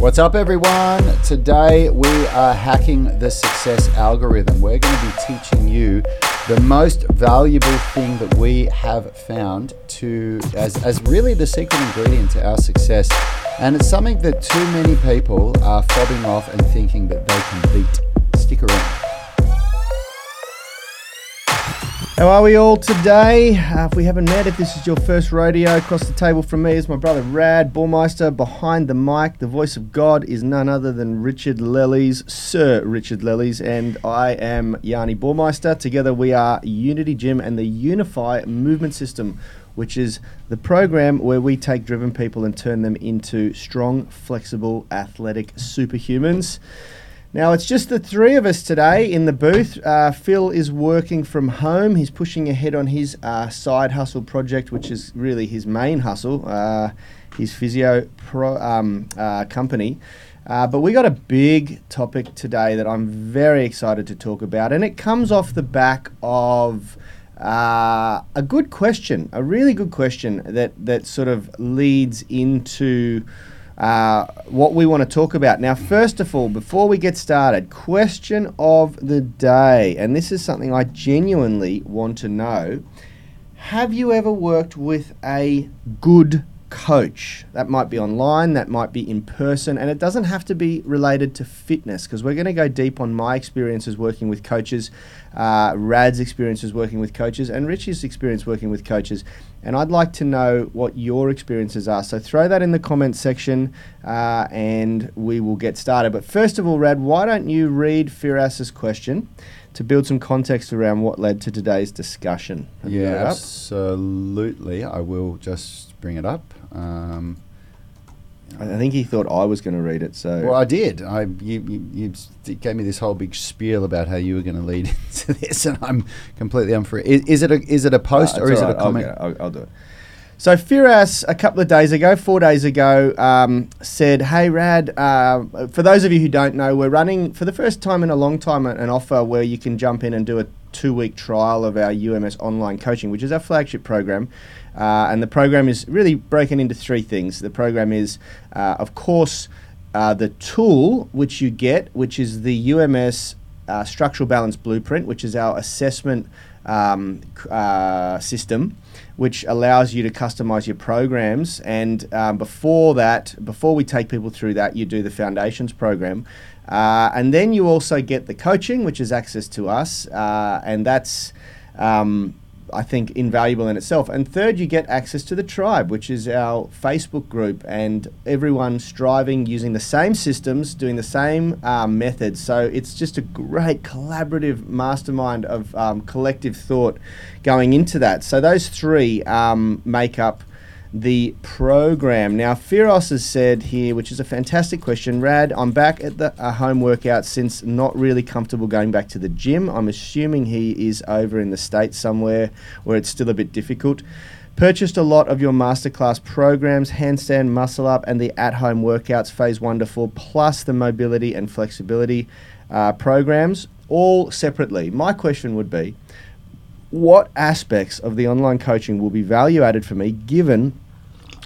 What's up, everyone? Today we are hacking the success algorithm. We're going to be teaching you the most valuable thing that we have found to as, as really the secret ingredient to our success. And it's something that too many people are fobbing off and thinking that they can beat. Stick around. How are we all today? Uh, if we haven't met, if this is your first rodeo, across the table from me is my brother Rad Ballmeister. Behind the mic, the voice of God is none other than Richard Lellies, Sir Richard Lellies, and I am Yanni Ballmeister. Together we are Unity Gym and the Unify Movement System, which is the program where we take driven people and turn them into strong, flexible, athletic superhumans. Now, it's just the three of us today in the booth. Uh, Phil is working from home. He's pushing ahead on his uh, side hustle project, which is really his main hustle, uh, his physio pro, um, uh, company. Uh, but we got a big topic today that I'm very excited to talk about, and it comes off the back of uh, a good question, a really good question that, that sort of leads into uh, what we want to talk about. Now, first of all, before we get started, question of the day, and this is something I genuinely want to know. Have you ever worked with a good coach. That might be online, that might be in person, and it doesn't have to be related to fitness because we're going to go deep on my experiences working with coaches, uh, Rad's experiences working with coaches, and Richie's experience working with coaches. And I'd like to know what your experiences are. So throw that in the comments section uh, and we will get started. But first of all, Rad, why don't you read Firas's question? to build some context around what led to today's discussion. Yeah, absolutely. I will just bring it up. Um, I think he thought I was going to read it. So well, I did. I you, you, you, gave me this whole big spiel about how you were going to lead into this, and I'm completely unfree. Is, is it a is it a post uh, or is right. it a comment? I'll, I'll, I'll, do it. So Firas, a couple of days ago, four days ago, um, said, "Hey Rad, uh, for those of you who don't know, we're running for the first time in a long time an offer where you can jump in and do a two-week trial of our UMS online coaching, which is our flagship program." Uh, and the program is really broken into three things. The program is, uh, of course, uh, the tool which you get, which is the UMS uh, Structural Balance Blueprint, which is our assessment um, uh, system, which allows you to customize your programs. And um, before that, before we take people through that, you do the foundations program. Uh, and then you also get the coaching, which is access to us. and that's um, I think, invaluable in itself. And third, you get access to the tribe, which is our Facebook group, and everyone striving using the same systems, doing the same um, methods. So it's just a great collaborative mastermind of um, collective thought going into that. So those three um, make up the program. Now, Firas has said here, which is a fantastic question. Rad, I'm back at the uh, home workout since not really comfortable going back to the gym. I'm assuming he is over in the States somewhere where it's still a bit difficult. Purchased a lot of your masterclass programs, handstand, muscle up, and the at home workouts, phase one to four, plus the mobility and flexibility uh, programs, all separately. My question would be, what aspects of the online coaching will be value added for me given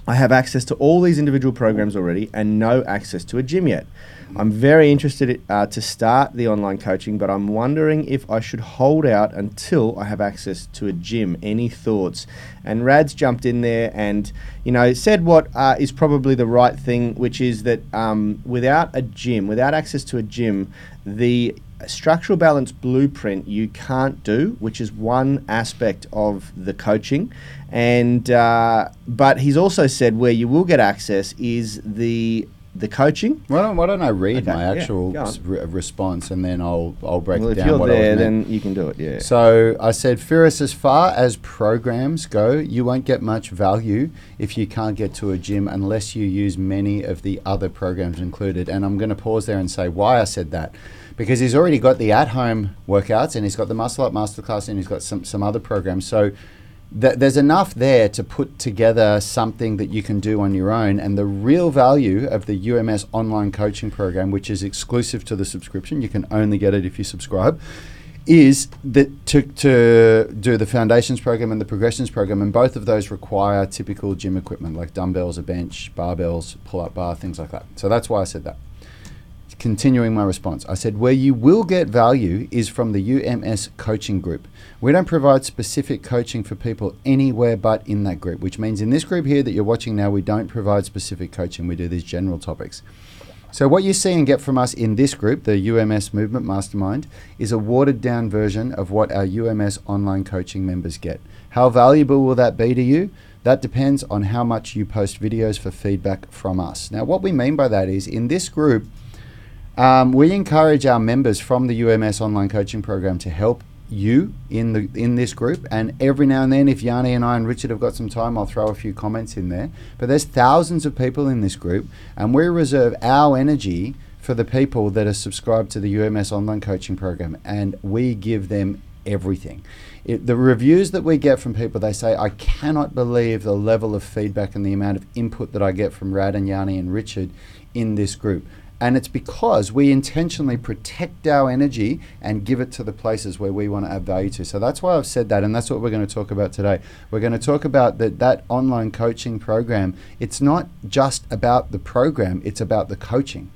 I have access to all these individual programs already and no access to a gym yet. I'm very interested uh, to start the online coaching, but I'm wondering if I should hold out until I have access to a gym. Any thoughts? And Rad's jumped in there and, you know, said what uh, is probably the right thing, which is that um, without a gym, without access to a gym, the structural balance blueprint you can't do, which is one aspect of the coaching. And uh, but he's also said where you will get access is the the coaching. Why don't, why don't I read okay, my actual yeah, re- response and then I'll I'll break well, down if you're there, then you can do it. Yeah. So I said, Ferris, as far as programs go, you won't get much value if you can't get to a gym unless you use many of the other programs included. And I'm going to pause there and say why I said that because he's already got the at-home workouts and he's got the muscle up masterclass and he's got some some other programs. So th- there's enough there to put together something that you can do on your own. And the real value of the UMS online coaching program, which is exclusive to the subscription, you can only get it if you subscribe, is that to, to do the foundations program and the progressions program, and both of those require typical gym equipment like dumbbells, a bench, barbells, pull up bar, things like that. So that's why I said that. Continuing my response, I said, where you will get value is from the UMS coaching group. We don't provide specific coaching for people anywhere but in that group, which means in this group here that you're watching now, we don't provide specific coaching. We do these general topics. So, what you see and get from us in this group, the UMS Movement Mastermind, is a watered down version of what our UMS online coaching members get. How valuable will that be to you? That depends on how much you post videos for feedback from us. Now, what we mean by that is in this group, um, we encourage our members from the UMS online coaching program to help you in the in this group. And every now and then if Yanni and I and Richard have got some time I'll throw a few comments in there. But there's thousands of people in this group and we reserve our energy for the people that are subscribed to the UMS online coaching program and we give them everything. It, the reviews that we get from people they say I cannot believe the level of feedback and the amount of input that I get from Rad and Yanni and Richard in this group and it's because we intentionally protect our energy and give it to the places where we want to add value to. So that's why I've said that, and that's what we're going to talk about today. We're going to talk about that that online coaching program. It's not just about the program; it's about the coaching.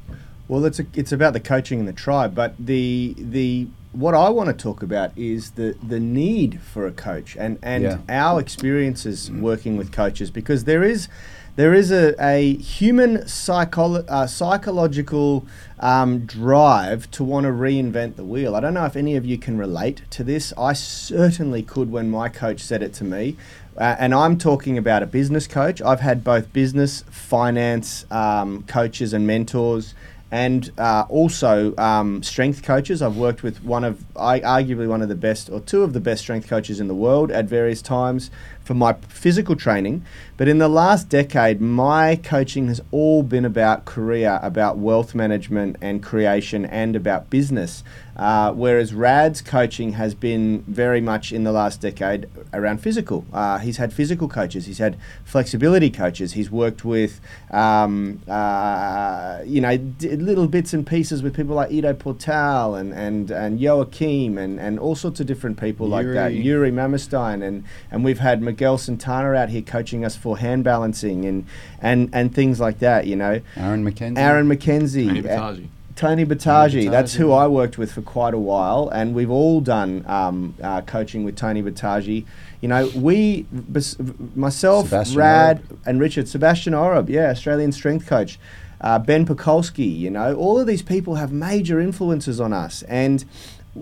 Well, it's a, it's about the coaching and the tribe, but the the what I want to talk about is the the need for a coach and and yeah. our experiences working with coaches because there is there is a, a human psycholo- uh, psychological um, drive to want to reinvent the wheel. I don't know if any of you can relate to this. I certainly could when my coach said it to me. Uh, and I'm talking about a business coach. I've had both business, finance um, coaches and mentors and uh, also um, strength coaches. I've worked with one of, I, arguably one of the best, or two of the best strength coaches in the world at various times for my physical training. But in the last decade, my coaching has all been about career, about wealth management and creation, and about business. Uh, whereas Rad's coaching has been very much in the last decade around physical. Uh, he's had physical coaches, he's had flexibility coaches, he's worked with, um, uh, you know, d- little bits and pieces with people like Ido Portal and, and, and Joachim and, and all sorts of different people Yuri. like that, Yuri Marmerstein. And, and we've had Miguel Santana out here coaching us for hand balancing and, and, and things like that, you know. Aaron McKenzie. Aaron McKenzie. Tony Boutagy, that's who I worked with for quite a while, and we've all done um, uh, coaching with Tony Boutagy. You know, we, bes- myself, Sebastian Rad, Oreb. and Richard, Sebastian Oreb, yeah, Australian strength coach, uh, Ben Pakulski, you know, all of these people have major influences on us, and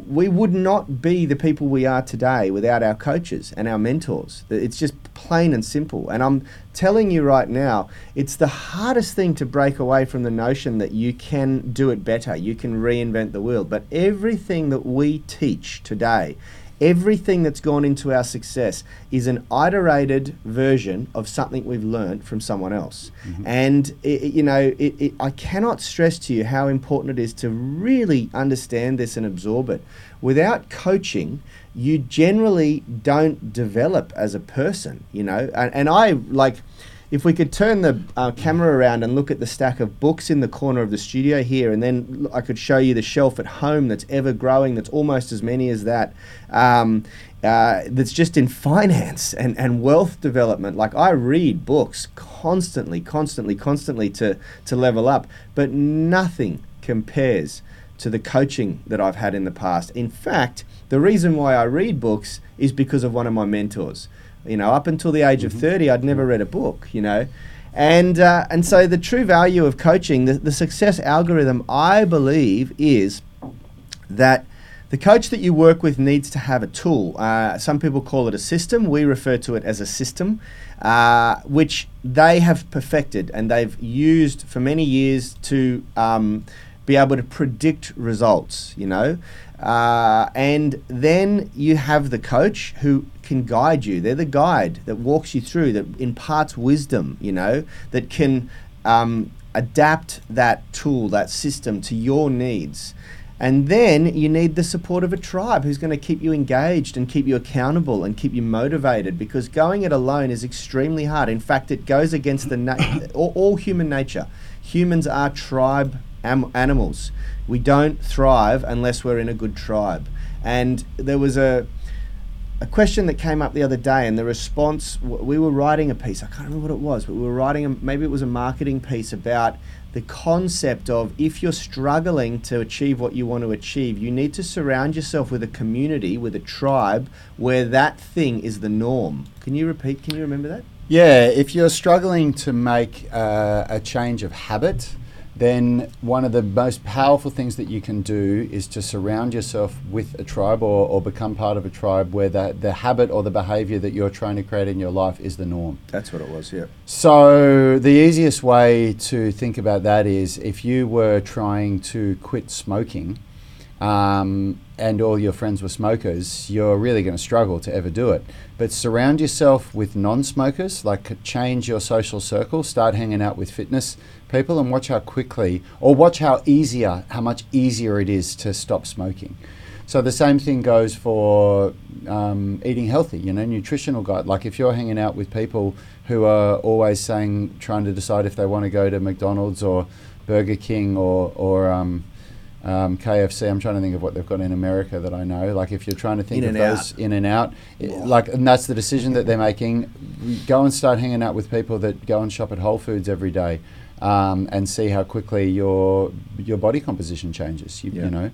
we would not be the people we are today without our coaches and our mentors. It's just plain and simple. And I'm telling you right now, it's the hardest thing to break away from the notion that you can do it better, you can reinvent the wheel. But everything that we teach today everything that's gone into our success is an iterated version of something we've learned from someone else. Mm-hmm. And, it, you know, it, it, I cannot stress to you how important it is to really understand this and absorb it. Without coaching, you generally don't develop as a person, you know. And, and I, like, if we could turn the uh, camera around and look at the stack of books in the corner of the studio here, and then I could show you the shelf at home that's ever growing, that's almost as many as that, um, uh, that's just in finance and, and wealth development. Like I read books constantly, constantly, constantly to, to level up, but nothing compares to the coaching that I've had in the past. In fact, the reason why I read books is because of one of my mentors. You know, up until the age mm-hmm. of 30, I'd never read a book, you know. And, uh, and so the true value of coaching, the, the success algorithm, I believe, is that the coach that you work with needs to have a tool. Uh, some people call it a system. We refer to it as a system, uh, which they have perfected and they've used for many years to um, be able to predict results, you know. Uh, and then you have the coach who can guide you. They're the guide that walks you through, that imparts wisdom, you know, that can um, adapt that tool, that system to your needs. And then you need the support of a tribe who's going to keep you engaged and keep you accountable and keep you motivated because going it alone is extremely hard. In fact, it goes against the na- all, all human nature. Humans are tribe am- animals. We don't thrive unless we're in a good tribe. And there was a a question that came up the other day, and the response we were writing a piece. I can't remember what it was, but we were writing a, maybe it was a marketing piece about the concept of if you're struggling to achieve what you want to achieve, you need to surround yourself with a community, with a tribe where that thing is the norm. Can you repeat? Can you remember that? Yeah, if you're struggling to make uh, a change of habit, then one of the most powerful things that you can do is to surround yourself with a tribe or, or become part of a tribe where the, the habit or the behavior that you're trying to create in your life is the norm. That's what it was, yeah. So, the easiest way to think about that is if you were trying to quit smoking um, and all your friends were smokers, you're really going to struggle to ever do it. But surround yourself with non smokers, like change your social circle, start hanging out with fitness people, and watch how quickly, or watch how easier, how much easier it is to stop smoking. So the same thing goes for um, eating healthy, you know, nutritional guide. Like if you're hanging out with people who are always saying, trying to decide if they want to go to McDonald's or Burger King or, or um, um, KFC. I'm trying to think of what they've got in America that I know. Like if you're trying to think In of those in and out, like and that's the decision that they're making. Go and start hanging out with people that go and shop at Whole Foods every day, um, and see how quickly your your body composition changes. You, Yeah. you know.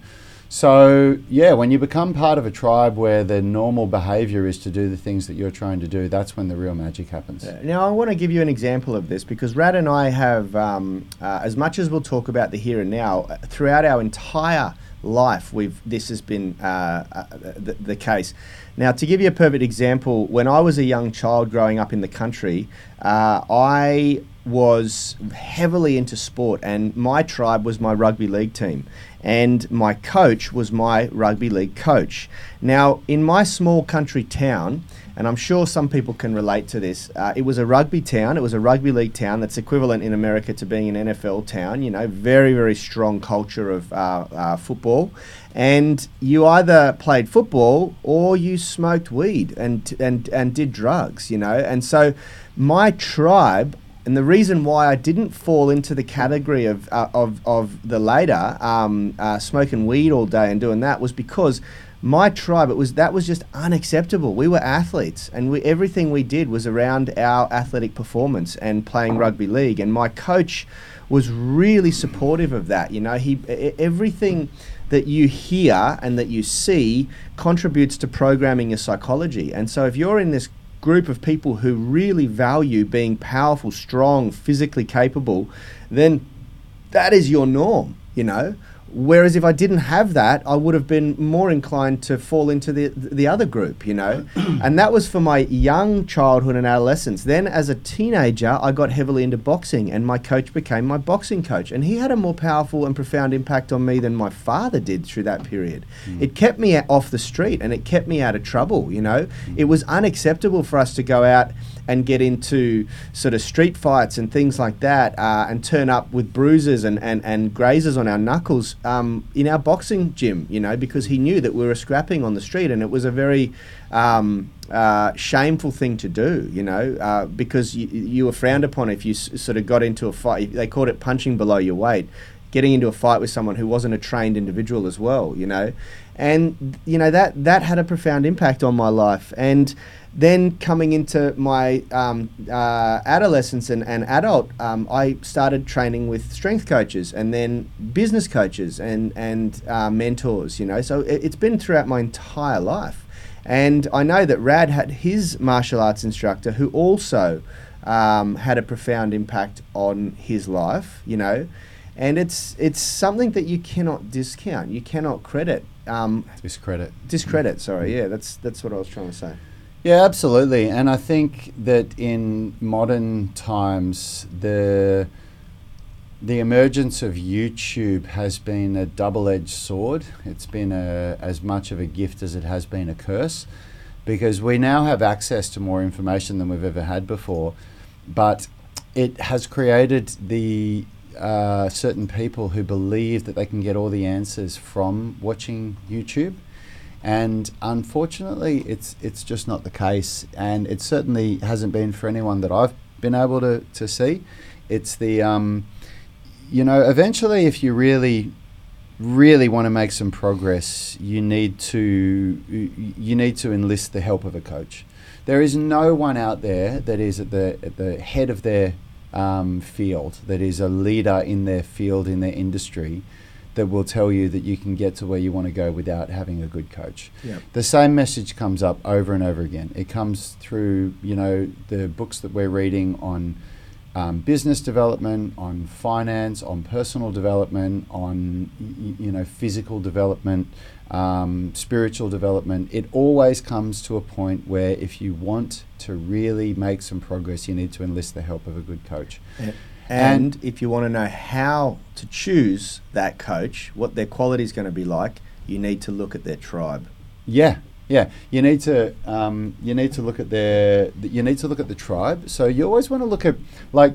So yeah, when you become part of a tribe where the normal behavior is to do the things that you're trying to do, that's when the real magic happens. Now, I want to give you an example of this because Rad and I have, um, uh, as much as we'll talk about the here and now, uh, throughout our entire life, we've this has been uh, uh, the, the case. Now, to give you a perfect example, when I was a young child growing up in the country, uh, I was heavily into sport, and my tribe was my rugby league team, and my coach was my rugby league coach. Now, in my small country town, and I'm sure some people can relate to this. Uh, it was a rugby town. It was a rugby league town that's equivalent in America to being an NFL town. You know, very very strong culture of uh, uh, football, and you either played football or you smoked weed and and and did drugs. You know, and so my tribe. And the reason why I didn't fall into the category of, uh, of, of the later um, uh, smoking weed all day and doing that was because my tribe it was that was just unacceptable. We were athletes and we everything we did was around our athletic performance and playing rugby league. And my coach was really supportive of that you know? He everything that you hear and that you see contributes to programming your psychology. And so if you're in this group of people who really value being powerful strong physically capable then that is your norm, you know. Whereas if I didn't have that, I would have been more inclined to fall into the the other group, you know. and that was for my young childhood and adolescence. Then as a teenager, I got heavily into boxing and my coach became my boxing coach and he had a more powerful and profound impact on me than my father did through that period. Mm. It kept me off the street and it kept me out of trouble, you know. Mm. It was unacceptable for us to go out and get into sort of street fights and things like that uh, and turn up with bruises and, and, and grazes on our knuckles um, in our boxing gym, you know, because he knew that we were scrapping on the street and it was a very um, uh, shameful thing to do, you know, uh, because you, you were frowned upon if you s- sort of got into a fight. They called it punching below your weight. Getting into a fight with someone who wasn't a trained individual as well, you know, and you know that that had a profound impact on my life. And then coming into my um, uh, adolescence and, and adult, um, I started training with strength coaches and then business coaches and and uh, mentors. You know, so it, it's been throughout my entire life. And I know that Rad had his martial arts instructor who also um, had a profound impact on his life. You know, and it's it's something that you cannot discount. You cannot credit. Um, Discredit. discredit. Sorry, yeah, that's that's what I was trying to say. Yeah, absolutely. And I think that in modern times, the the emergence of YouTube has been a double-edged sword. It's been a, as much of a gift as it has been a curse, because we now have access to more information than we've ever had before. But it has created the uh, certain people who believe that they can get all the answers from watching YouTube. And unfortunately it's it's just not the case. And it certainly hasn't been for anyone that I've been able to, to see. It's the um, you know eventually if you really really want to make some progress, you need to you need to enlist the help of a coach. There is no one out there that is at the at the head of their um, field, that is a leader in their field in their industry, that will tell you that you can get to where you want to go without having a good coach. Yep. The same message comes up over and over again. It comes through you know the books that we're reading on um, business development, on finance, on personal development, on y- you know physical development, um, spiritual development. It always comes to a point where if you want to really make some progress, you need to enlist the help of a good coach. And, And- if you want to know how to choose that coach, what their quality is going to be like, you need to look at their tribe. Yeah, yeah. You need to um, you need to look at their you need to look at the tribe. So you always want to look at like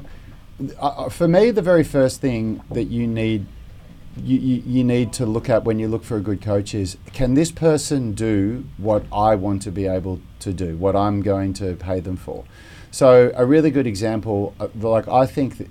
uh, uh, for me the very first thing that you need you, you, you need to look at when you look for a good coach is can this person do what I want to be able to do, what I'm going to pay them for. So a really good example, uh, like I think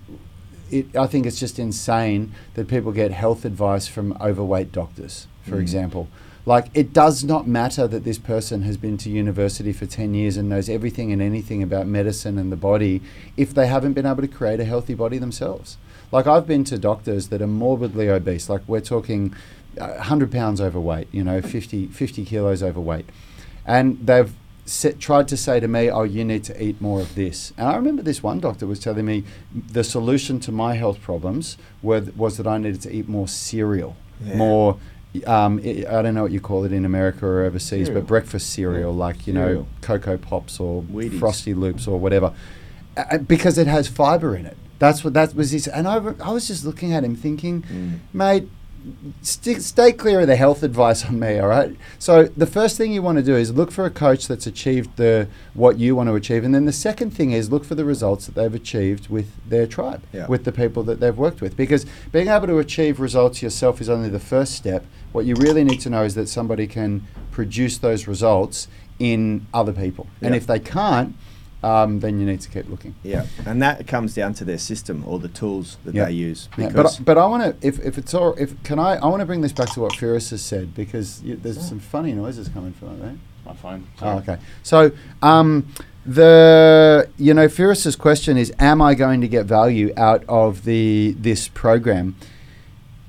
it, I think it's just insane that people get health advice from overweight doctors, for Mm. example. Like, it does not matter that this person has been to university for 10 years and knows everything and anything about medicine and the body if they haven't been able to create a healthy body themselves. Like, I've been to doctors that are morbidly obese, like, we're talking uh, 100 pounds overweight, you know, 50, 50 kilos overweight. And they've set, tried to say to me, oh, you need to eat more of this. And I remember this one doctor was telling me the solution to my health problems were, was that I needed to eat more cereal, Yeah. more. Um, i I don't know what you call it in America or overseas, Cereal. but breakfast cereal, like you know, Cocoa Pops or Wheaties. Frosty Loops or whatever, uh, because it has fiber in it. That's what that was his. And I, I was just looking at him thinking, Mm. mate, st- stay clear of the health advice on me, all right? So the first thing you want to do is look for a coach that's achieved the what you want to achieve, and then the second thing is look for the results that they've achieved with their tribe, Yeah. with the people that they've worked with. Because being able to achieve results yourself is only the first step. What you really need to know is that somebody can produce those results in other people, and if they can't, um, then you need to keep looking. Yeah, and that comes down to their system or the tools that Yeah. they use. Yeah, Because but but I want to if, if it's all if can I I want to bring this back to what Firas has said because y there's some funny noises coming from it there. My phone. Oh, okay. So um, the you know Firas's question is, am I going to get value out of the this program?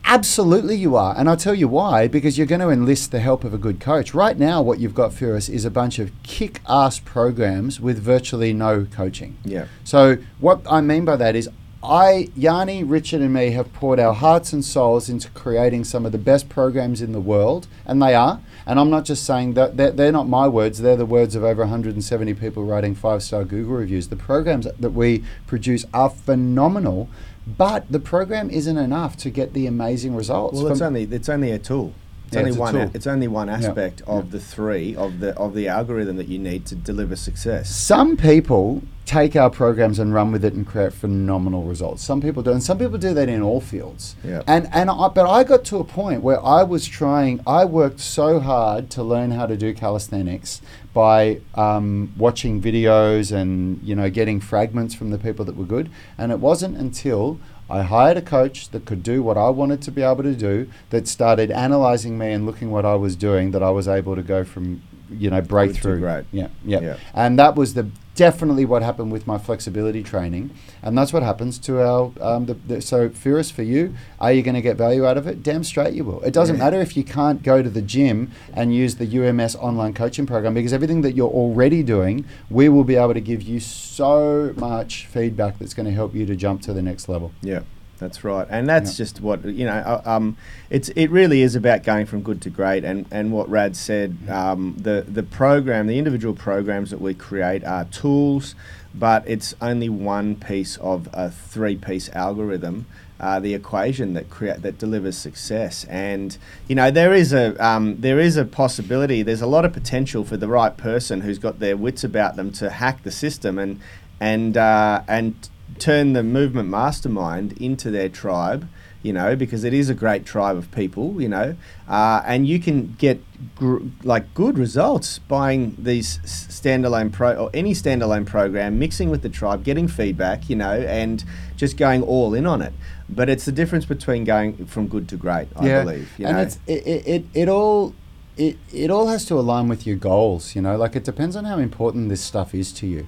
Absolutely, you are, and I'll tell you why. Because you're going to enlist the help of a good coach. Right now, what you've got, for us is a bunch of kick-ass programs with virtually no coaching. yeah, So what I mean by that is I, Yanni, Richard, and me have poured our hearts and souls into creating some of the best programs in the world, and they are. And I'm not just saying that they're, they're not my words; they're the words of over 170 people writing five-star Google reviews. The programs that we produce are phenomenal, but the program isn't enough to get the amazing results. well, it's only it's only a tool. It's Yeah, only it's one. It's only one aspect of Yeah. the three of the of the algorithm that you need to deliver success. Some people take our programs and run with it and create phenomenal results. Some people do, and some people do that in all fields. Yeah. And and I, but I got to a point where I was trying. I worked so hard to learn how to do calisthenics by um, watching videos and you know getting fragments from the people that were good. And it wasn't until I hired a coach that could do what I wanted to be able to do, that started analyzing me and looking what I was doing, that I was able to go from you know breakthrough. great. Yeah, yeah, Yeah. And that was the definitely what happened with my flexibility training, and that's what happens to our. Um, the, the, so, Firas, for you, are you going to get value out of it? Damn straight you will. It doesn't Yeah. matter if you can't go to the gym and use the UMS online coaching program because everything that you're already doing, we will be able to give you so much feedback that's going to help you to jump to the next level. Yeah, that's right, and that's Yeah. just what you know. uh, Um, it's it really is about going from good to great, and, and what Rad said. Um, the the program, the individual programs that we create are tools, but it's only one piece of a three piece algorithm. Uh, the equation that create that delivers success, and you know there is a um, there is a possibility. There's a lot of potential for the right person who's got their wits about them to hack the system and and uh, and turn the movement mastermind into their tribe you know, because it is a great tribe of people, you know, uh, and you can get gr- like good results buying these standalone pro or any standalone program, mixing with the tribe, getting feedback, you know, and just going all in on it. But it's the difference between going from good to great, I believe. You and know? it's it, it, it, it all it, it all has to align with your goals you know like it depends on how important this stuff is to you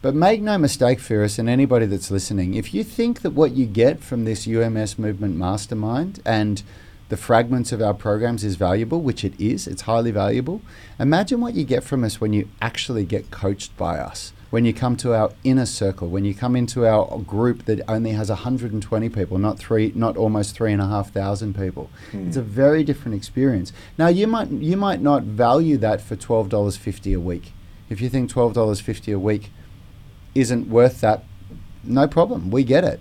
but make no mistake Ferris and anybody that's listening if you think that what you get from this UMS movement mastermind and the fragments of our programs is valuable which it is it's highly valuable imagine what you get from us when you actually get coached by us when you come to our inner circle, when you come into our group that only has 120 people, not three, not almost three and a half thousand people, Hmm. it's a very different experience. Now you might you might not value that for twelve dollars fifty a week. If you think twelve dollars fifty a week isn't worth that, no problem. We get it.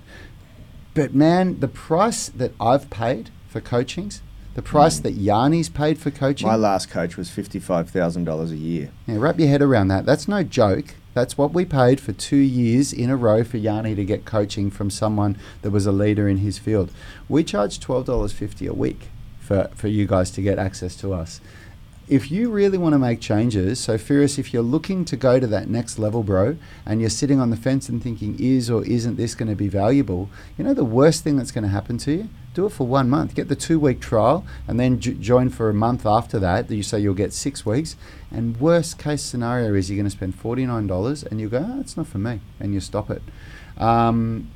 But man, the price that I've paid for coachings, the price that Yanni's paid for coaching. My last coach was fifty-five thousand dollars a year. yeah, wrap your head around that. That's no joke. That's what we paid for two years in a row for Yanni to get coaching from someone that was a leader in his field. We charge twelve dollars fifty a week for, for you guys to get access to us. If you really want to make changes, so Ferris, if you're looking to go to that next level, bro, and you're sitting on the fence and thinking, is or isn't this going to be valuable? You know the worst thing that's going to happen to you? Do it for one month. Get the two week trial and then j- join for a month after that, that. You say you'll get six weeks. And worst case scenario is you're going to spend $49 and you go, oh, it's not for me. And you stop it. Um,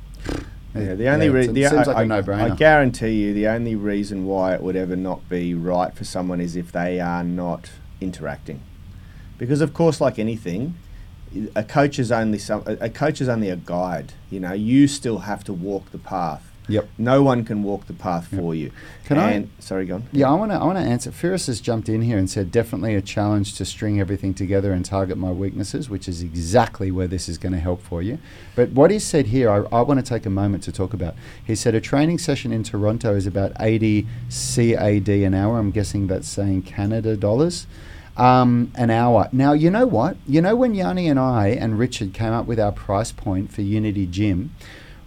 Yeah, the only yeah, re- the, seems I, like a I- no-brainer. I guarantee you, the only reason why it would ever not be right for someone is if they are not interacting, because of course, like anything, a coach is only some. A coach is only a guide. You know, you still have to walk the path. Yep. No one can walk the path Yep. for you. Can I- Sorry, go on. Yeah, I want to. I want to answer. Ferris has jumped in here and said, definitely a challenge to string everything together and target my weaknesses, which is exactly where this is going to help for you. But what he said here, I, I want to take a moment to talk about. He said a training session in Toronto is about 80 CAD an hour. I'm guessing that's saying Canada dollars. Um, an hour. Now, you know what? You know when Yanni and I and Richard came up with our price point for Unity Gym,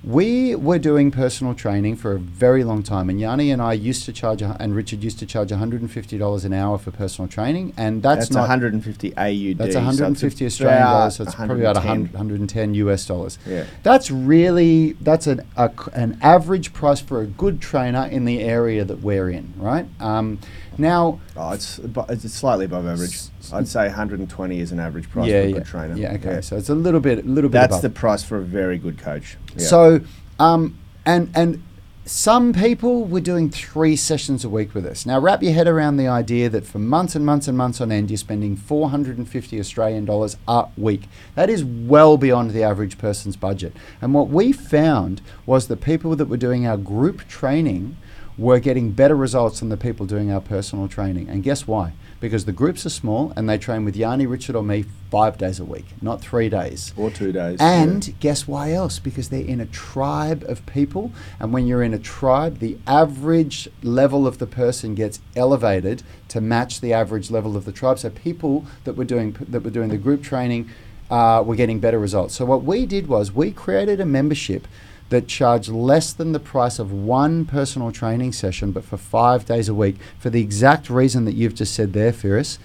we were doing personal training for a very long time, and Yanni and I used to charge, and Richard used to charge $150 an hour for personal training, and that's, That's, not 150 AUD. that's so it's 150 Australian dollars, so it's probably about 100, 110. 110 US dollars. Yeah. That's really that's an a an average price for a good trainer in the area that we're in, right? Um, now, Oh, it's, abo- it's slightly above average. I'd say 120 is an average price yeah, for a yeah, good trainer. yeah, okay, so it's a little bit, a little bit That's above. the price for a very good coach. Yeah. So, um, and and some people were doing three sessions a week with us. Now, wrap your head around the idea that for months and months and months on end, you're spending 450 Australian dollars a week. That is well beyond the average person's budget. And what we found was the people that were doing our group training were getting better results than the people doing our personal training. And guess why? Because the groups are small and they train with Yanni, Richard, or me five days a week, not three days. or two days. And guess why else? Because they're in a tribe of people. And when you're in a tribe, the average level of the person gets elevated to match the average level of the tribe. So people that were doing that were doing the group training uh, were getting better results. So what we did was we created a membership that charge less than the price of one personal training session, but for five days a week, for the exact reason that you've just said there, Ferris.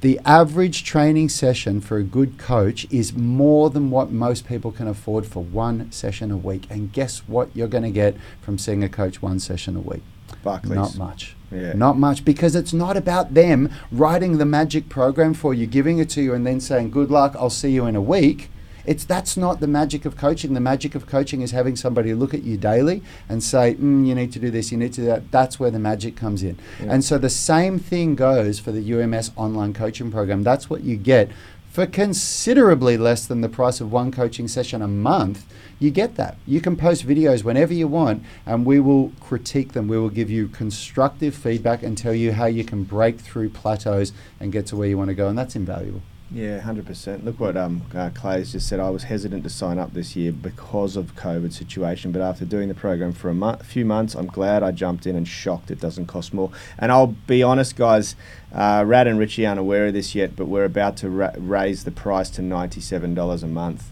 The average training session for a good coach is more than what most people can afford for one session a week. And guess what you're going to get from seeing a coach one session a week? Barclays. Not much. Yeah. Not much because it's not about them writing the magic program for you, giving it to you, and then saying, Good luck, I'll see you in a week. It's that's not the magic of coaching. The magic of coaching is having somebody look at you daily and say, mm, "You need to do this. You need to do that." That's where the magic comes in. Yeah. And so the same thing goes for the UMS online coaching program. That's what you get for considerably less than the price of one coaching session a month. You get that. You can post videos whenever you want, and we will critique them. We will give you constructive feedback and tell you how you can break through plateaus and get to where you want to go, and that's invaluable. Yeah, hundred percent. Look what um, uh, Clay's just said. I was hesitant to sign up this year because of COVID situation, but after doing the program for a mo- few months, I'm glad I jumped in and shocked it doesn't cost more. And I'll be honest, guys, uh, Rad and Richie aren't aware of this yet, but we're about to ra- raise the price to ninety-seven dollars a month.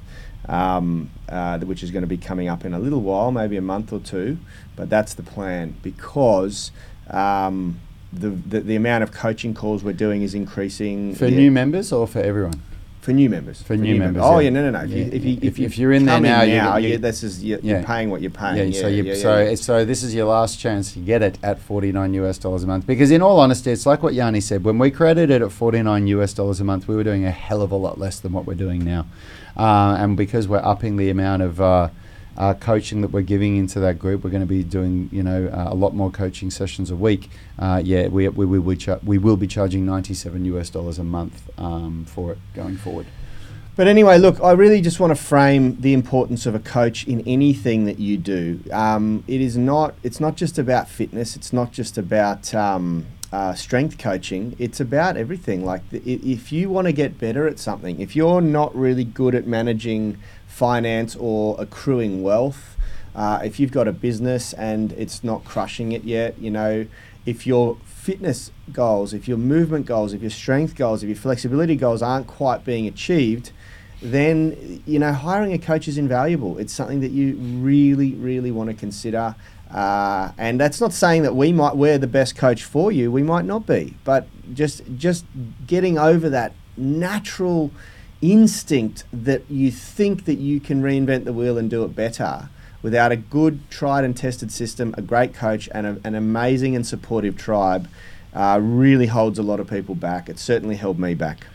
um, uh, which is going to be coming up in a little while, maybe a month or two. But that's the plan because um, the, the, the amount of coaching calls we're doing is increasing. For Yeah, new members or for everyone? for new members. For new members, Oh yeah. no, no, no. If, Yeah, you, if, you, If- you if you're in there now, you- now, you- yeah, this is you're, Yeah. you're paying what you're paying. Yeah, so you, so so this is your last chance to get it at 49 US dollars a month because in all honesty it's like what Yanni said when we created it at 49 US dollars a month we were doing a hell of a lot less than what we're doing now uh, and because we're upping the amount of uh, uh, coaching that we're giving into that group we're going to be doing you know uh, a lot more coaching sessions a week uh, yeah we, we, we, will char- we will be charging 97 US dollars a month um, for it going forward But anyway, look, I really just want to frame the importance of a coach in anything that you do. Um, it is not. It's not just about fitness. It's not just about um, uh, strength coaching. It's about everything. Like the, if you want to get better at something, if you're not really good at managing finance or accruing wealth, uh, if you've got a business and it's not crushing it yet, you know, if your fitness goals, if your movement goals, if your strength goals, if your flexibility goals aren't quite being achieved, then you know hiring a coach is invaluable. It's something that you really, really want to consider. Uh, and that's not saying that we might we're the best coach for you. We might not be, but just just getting over that natural instinct that you think that you can reinvent the wheel and do it better without a good tried and tested system a great coach and a, an amazing and supportive tribe uh, really holds a lot of people back. It certainly held me back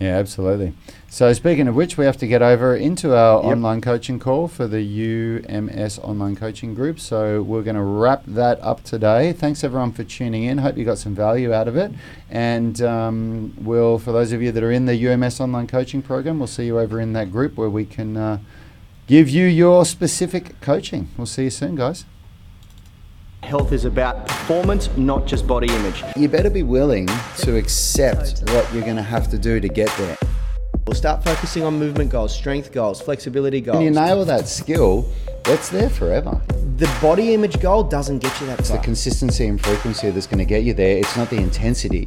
Yeah, absolutely. So speaking of which, we have to get over into our Yep. online coaching call for the UMS online coaching group. So we're going to wrap that up today. Thanks everyone for tuning in. Hope you got some value out of it. And um, we'll, for those of you that are in the UMS online coaching program, we'll see you over in that group where we can uh, give you your specific coaching. We'll see you soon, guys. Health is about performance, not just body image. You better be willing to accept what you're going to have to do to get there. we'll start focusing on movement goals strength goals flexibility goals When you nail that skill, it's there forever. the body image goal doesn't get you that It's the consistency and frequency that's going to get you there. It's not the intensity.